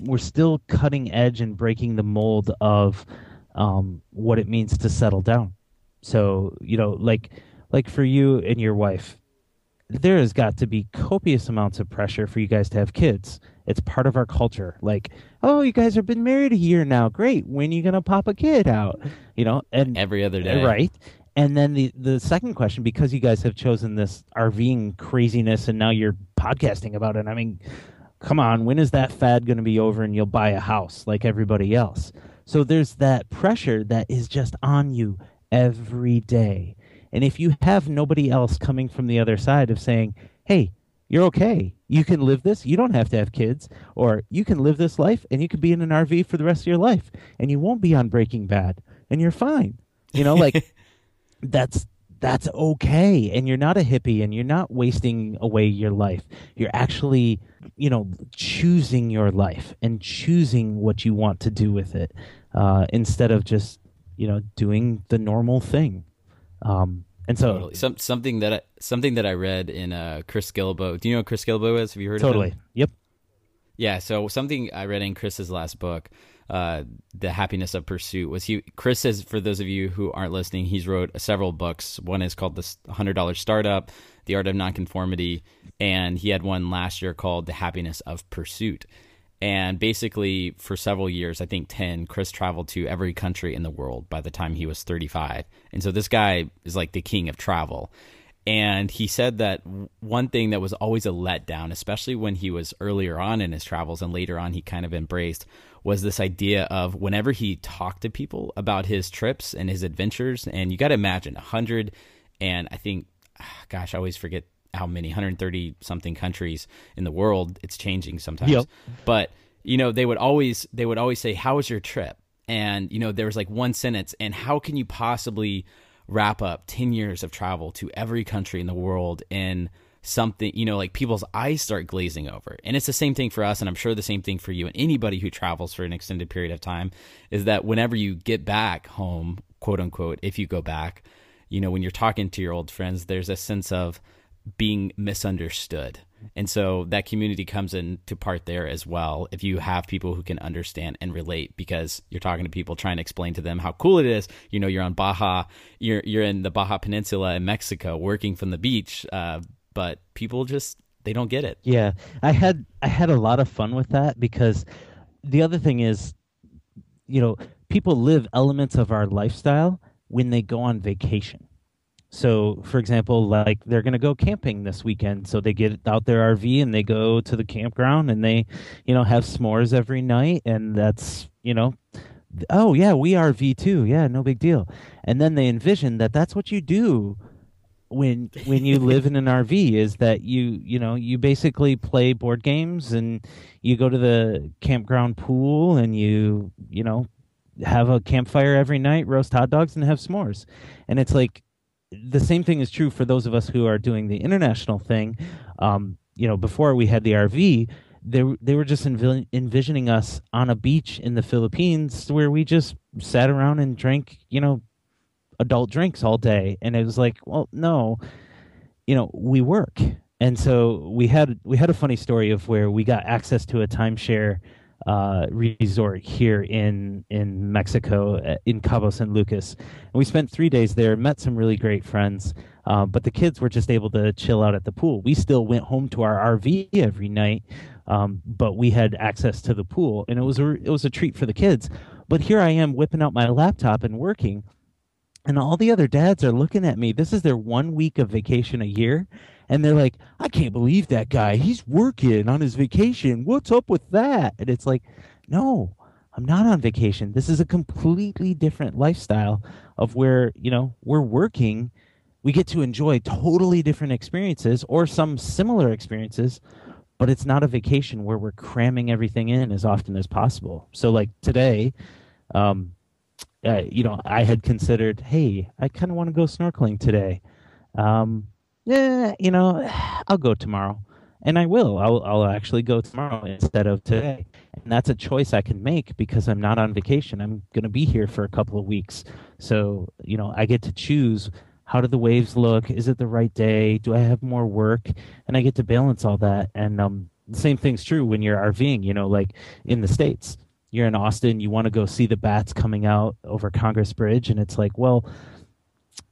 S2: we're still cutting edge and breaking the mold of um, what it means to settle down. So you know, like like for you and your wife, there has got to be copious amounts of pressure for you guys to have kids. It's part of our culture. Like, oh, you guys have been married a year now. Great. When are you gonna pop a kid out? You know, and
S1: every other day,
S2: right? And then the the second question, because you guys have chosen this RVing craziness, and now you're podcasting about it. I mean, come on, when is that fad going to be over, and you'll buy a house like everybody else? So there's that pressure that is just on you every day. And if you have nobody else coming from the other side of saying, "Hey, you're okay. You can live this. You don't have to have kids, or you can live this life, and you can be in an RV for the rest of your life, and you won't be on Breaking Bad, and you're fine." You know, like that's that's okay and you're not a hippie and you're not wasting away your life you're actually you know choosing your life and choosing what you want to do with it uh, instead of just you know doing the normal thing um, and so
S1: totally. Some, something that I, something that I read in uh, Chris Guillebeau. Do you know what Chris Guillebeau is? Have you heard
S2: totally.
S1: of him?
S2: Totally. Yep.
S1: Yeah. So something I read in Chris's last book uh, the happiness of pursuit was he chris says for those of you who aren't listening he's wrote several books. One is called the $100 startup the art of nonconformity and he had one last year called the happiness of pursuit. And basically for several years i think 10 chris traveled to every country in the world by the time he was 35 and so this guy is like the king of travel and he said that one thing that was always a letdown, especially when he was earlier on in his travels and later on he kind of embraced, was this idea of whenever he talked to people about his trips and his adventures, and you got to imagine a hundred and I think, ah, gosh, I always forget how many 130 something countries in the world. It's changing sometimes, yep. but you know they would always they would always say, "How was your trip?" And you know there was like one sentence, and how can you possibly wrap up 10 years of travel to every country in the world in something, you know, like people's eyes start glazing over. And it's the same thing for us, and I'm sure the same thing for you and anybody who travels for an extended period of time is that whenever you get back home, quote unquote, if you go back, you know, when you're talking to your old friends, there's a sense of being misunderstood. And so that community comes into part there as well. If you have people who can understand and relate, because you're talking to people trying to explain to them how cool it is. You know, you're on Baja, you're you're in the Baja Peninsula in Mexico, working from the beach, uh, but people just they don't get it.
S2: Yeah, I had I had a lot of fun with that because the other thing is, you know, people live elements of our lifestyle when they go on vacation. So, for example, like they're going to go camping this weekend, so they get out their RV and they go to the campground and they, you know, have s'mores every night, and that's you know, oh yeah, we RV too, yeah, no big deal. And then they envision that that's what you do when when you live in an RV is that you you know you basically play board games and you go to the campground pool and you you know have a campfire every night, roast hot dogs and have s'mores. And it's like the same thing is true for those of us who are doing the international thing. Um, you know, before we had the RV, they they were just env- envisioning us on a beach in the Philippines where we just sat around and drank, you know, adult drinks all day, and it was like, well, no, you know, we work, and so we had we had a funny story of where we got access to a timeshare uh, resort here in in Mexico uh, in Cabo San Lucas, and we spent three days there. Met some really great friends, uh, but the kids were just able to chill out at the pool. We still went home to our RV every night, um, but we had access to the pool, and it was a it was a treat for the kids. But here I am whipping out my laptop and working, and all the other dads are looking at me. This is their one week of vacation a year, and they're like, I can't believe that guy. He's working on his vacation. What's up with that? And it's like, no, I'm not on vacation. This is a completely different lifestyle of where, you know, we're working. We get to enjoy totally different experiences or some similar experiences, but it's not a vacation where we're cramming everything in as often as possible. So, like today, um, uh, you know, I had considered, hey, I kind of want to go snorkeling today. Um, yeah, you know, I'll go tomorrow. And I will. I'll, I'll actually go tomorrow instead of today. And that's a choice I can make because I'm not on vacation. I'm going to be here for a couple of weeks. So, you know, I get to choose how do the waves look? Is it the right day? Do I have more work? And I get to balance all that. And um, the same thing's true when you're RVing, you know, like in the States. You're in Austin, you want to go see the bats coming out over Congress Bridge. And it's like, well,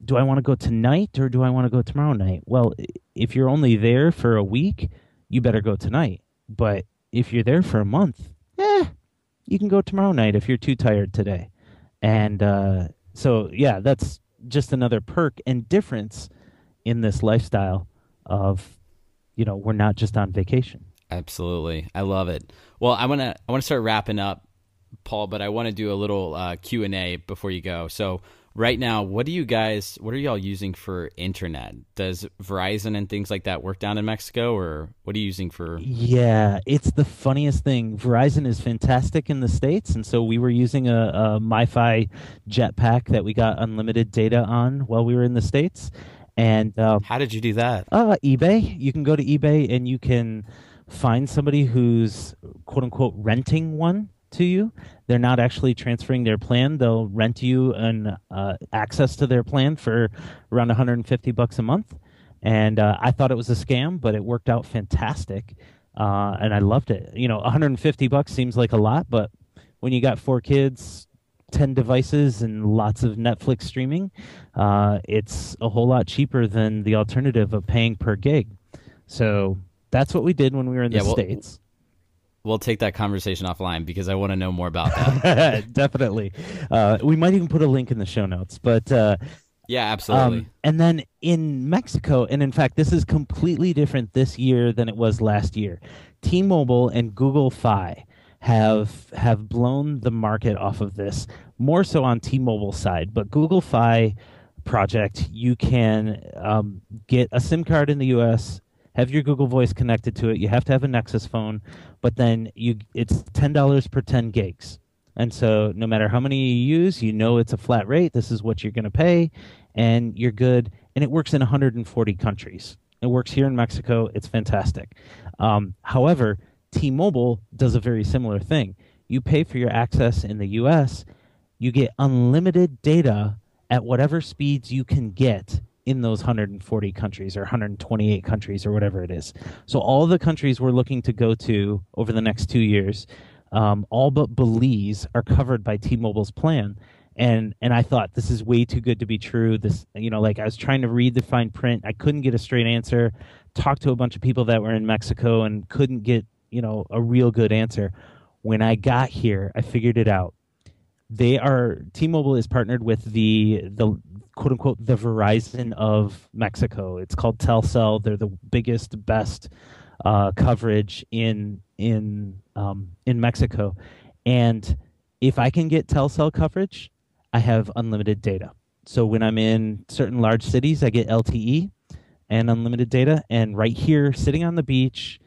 S2: do I want to go tonight or do I want to go tomorrow night? Well, if you're only there for a week, you better go tonight. But if you're there for a month, eh, you can go tomorrow night if you're too tired today. And uh, so, yeah, that's just another perk and difference in this lifestyle of, you know, we're not just on vacation.
S1: Absolutely, I love it. Well, I want to I want to start wrapping up, Paul, but I want to do a little uh, Q and A before you go. So, right now, what do you guys, what are y'all using for internet? Does Verizon and things like that work down in Mexico, or what are you using for?
S2: Yeah, it's the funniest thing. Verizon is fantastic in the states, and so we were using a, a MiFi jetpack that we got unlimited data on while we were in the states. And
S1: um, how did you do that?
S2: Uh, eBay. You can go to eBay and you can find somebody who's quote unquote renting one to you. They're not actually transferring their plan. They'll rent you an uh, access to their plan for around 150 bucks a month. And uh, I thought it was a scam, but it worked out fantastic, uh, and I loved it. You know, 150 bucks seems like a lot, but when you got four kids, 10 devices, and lots of Netflix streaming, uh, it's a whole lot cheaper than the alternative of paying per gig. So that's what we did when we were in the well, states
S1: we'll take that conversation offline because I want to know more about
S2: that. Definitely. Uh, we might even put a link in the show notes, but. Uh,
S1: yeah, absolutely. Um,
S2: and then in Mexico, and in fact, this is completely different this year than it was last year. T-Mobile and Google Fi have have blown the market off of this more so on T-Mobile side, but Google Fi project you can um, get a SIM card in the U.S have your Google Voice connected to it. You have to have a Nexus phone, but then you it's ten dollars per ten gigs. And so no matter how many you use, you know it's a flat rate. This is what you're going to pay, and you're good. And it works in 140 countries. It works here in Mexico. It's fantastic. Um, however, T-Mobile does a very similar thing. You pay for your access in the U.S. You get unlimited data at whatever speeds you can get in those 140 countries or 128 countries or whatever it is. So all the countries we're looking to go to over the next two years, um, all but Belize are covered by T-Mobile's plan. And and I thought this is way too good to be true. This you know like I was trying to read the fine print, I couldn't get a straight answer. Talked to a bunch of people that were in Mexico and couldn't get you know a real good answer. When I got here, I figured it out they are T-Mobile is partnered with the the quote unquote the Verizon of Mexico. It's called Telcel. They're the biggest, best uh, coverage in in um, in Mexico. And if I can get Telcel coverage, I have unlimited data. So when I'm in certain large cities, I get LTE and unlimited data. And right here, sitting on the beach,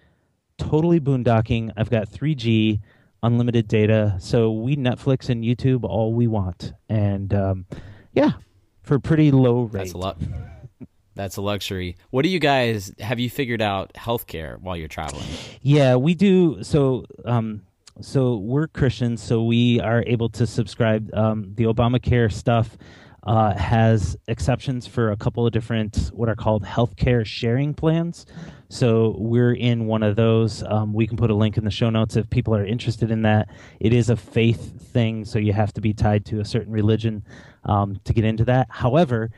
S2: totally boondocking, I've got 3G, unlimited data. So we Netflix and YouTube all we want. And um, yeah, for pretty low rate.
S1: That's a lot. That's a luxury. What do you guys have you figured out healthcare while you're traveling?
S2: Yeah, we do. So, um, so we're Christians, so we are able to subscribe. Um, the Obamacare stuff uh, has exceptions for a couple of different what are called healthcare sharing plans. So we're in one of those. Um, we can put a link in the show notes if people are interested in that. It is a faith thing, so you have to be tied to a certain religion um, to get into that. However,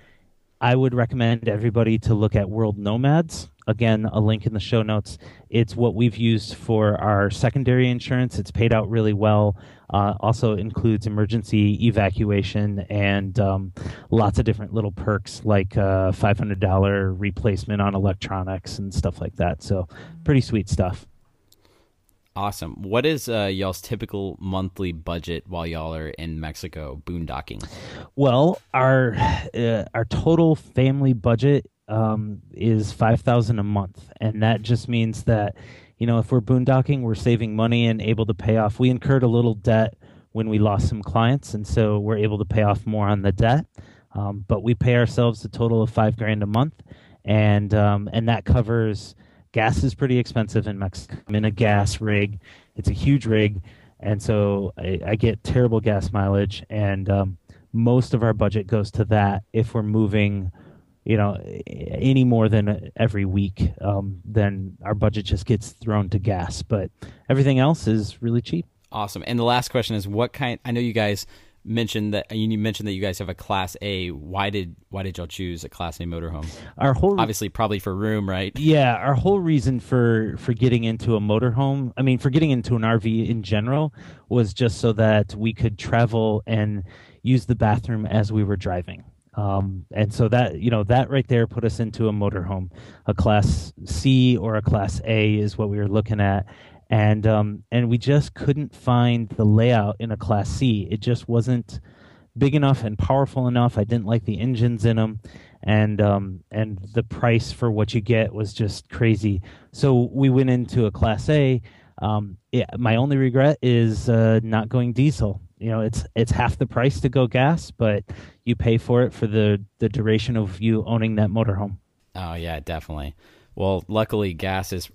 S2: I would recommend everybody to look at World Nomads. Again, a link in the show notes. It's what we've used for our secondary insurance. It's paid out really well. Uh, also includes emergency evacuation and um, lots of different little perks like uh, $500 replacement on electronics and stuff like that. So, pretty sweet stuff.
S1: Awesome. What is uh, y'all's typical monthly budget while y'all are in Mexico boondocking?
S2: Well, our uh, our total family budget um, is five thousand a month, and that just means that you know if we're boondocking, we're saving money and able to pay off. We incurred a little debt when we lost some clients, and so we're able to pay off more on the debt. Um, but we pay ourselves a total of five grand a month, and um, and that covers gas is pretty expensive in Mexico. I'm in a gas rig. It's a huge rig, and so I, I get terrible gas mileage. And um, most of our budget goes to that if we're moving, you know, any more than every week. Um, then our budget just gets thrown to gas. But everything else is really cheap.
S1: Awesome. And the last question is, what kind? I know you guys mentioned that you mentioned that you guys have a class A. Why did why did y'all choose a class A motorhome?
S2: Our whole
S1: obviously probably for room, right?
S2: Yeah, our whole reason for for getting into a motorhome, I mean, for getting into an RV in general, was just so that we could travel and use the bathroom as we were driving. Um, and so that you know that right there put us into a motorhome, a class C or a class A is what we were looking at, and um, and we just couldn't find the layout in a Class C. It just wasn't big enough and powerful enough. I didn't like the engines in them, and um, and the price for what you get was just crazy. So we went into a Class A. Um, my only regret is uh, not going diesel. You know, it's it's half the price to go gas, but you pay for it for the the duration of you owning that motorhome.
S1: Oh yeah, definitely. Well, luckily, gas is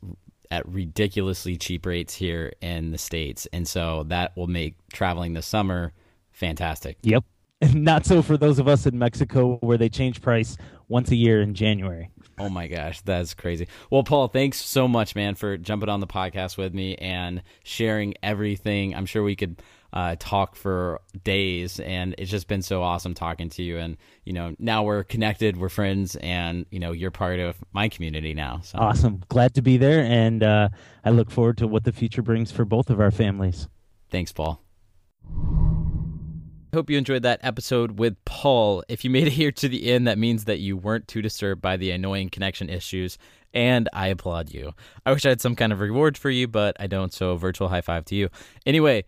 S1: at ridiculously cheap rates here in the states, and so that will make traveling this summer fantastic.
S2: Yep. Not so for those of us in Mexico where they change price once a year in January.
S1: Oh my gosh, that's crazy. Well, Paul, thanks so much, man, for jumping on the podcast with me and sharing everything. I'm sure we could uh, talk for days, and it's just been so awesome talking to you. And you know, now we're connected, we're friends, and you know, you're part of my community now. So.
S2: Awesome, glad to be there, and uh, I look forward to what the future brings for both of our families.
S1: Thanks, Paul. Hope you enjoyed that episode with Paul. If you made it here to the end, that means that you weren't too disturbed by the annoying connection issues, and I applaud you. I wish I had some kind of reward for you, but I don't, so virtual high five to you. Anyway,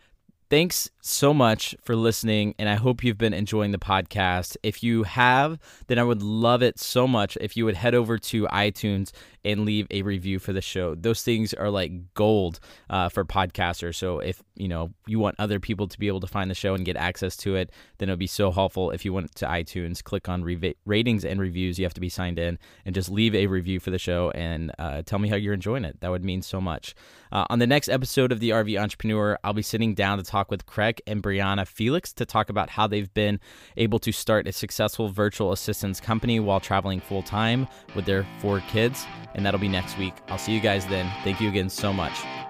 S1: Thanks so much for listening, and I hope you've been enjoying the podcast. If you have, then I would love it so much if you would head over to iTunes and leave a review for the show. Those things are like gold uh, for podcasters. So if you know you want other people to be able to find the show and get access to it, then it would be so helpful if you went to iTunes, click on re- ratings and reviews. You have to be signed in, and just leave a review for the show and uh, tell me how you're enjoying it. That would mean so much. Uh, on the next episode of the RV Entrepreneur, I'll be sitting down to talk with Craig and Brianna Felix to talk about how they've been able to start a successful virtual assistance company while traveling full time with their four kids and that'll be next week. I'll see you guys then. Thank you again so much.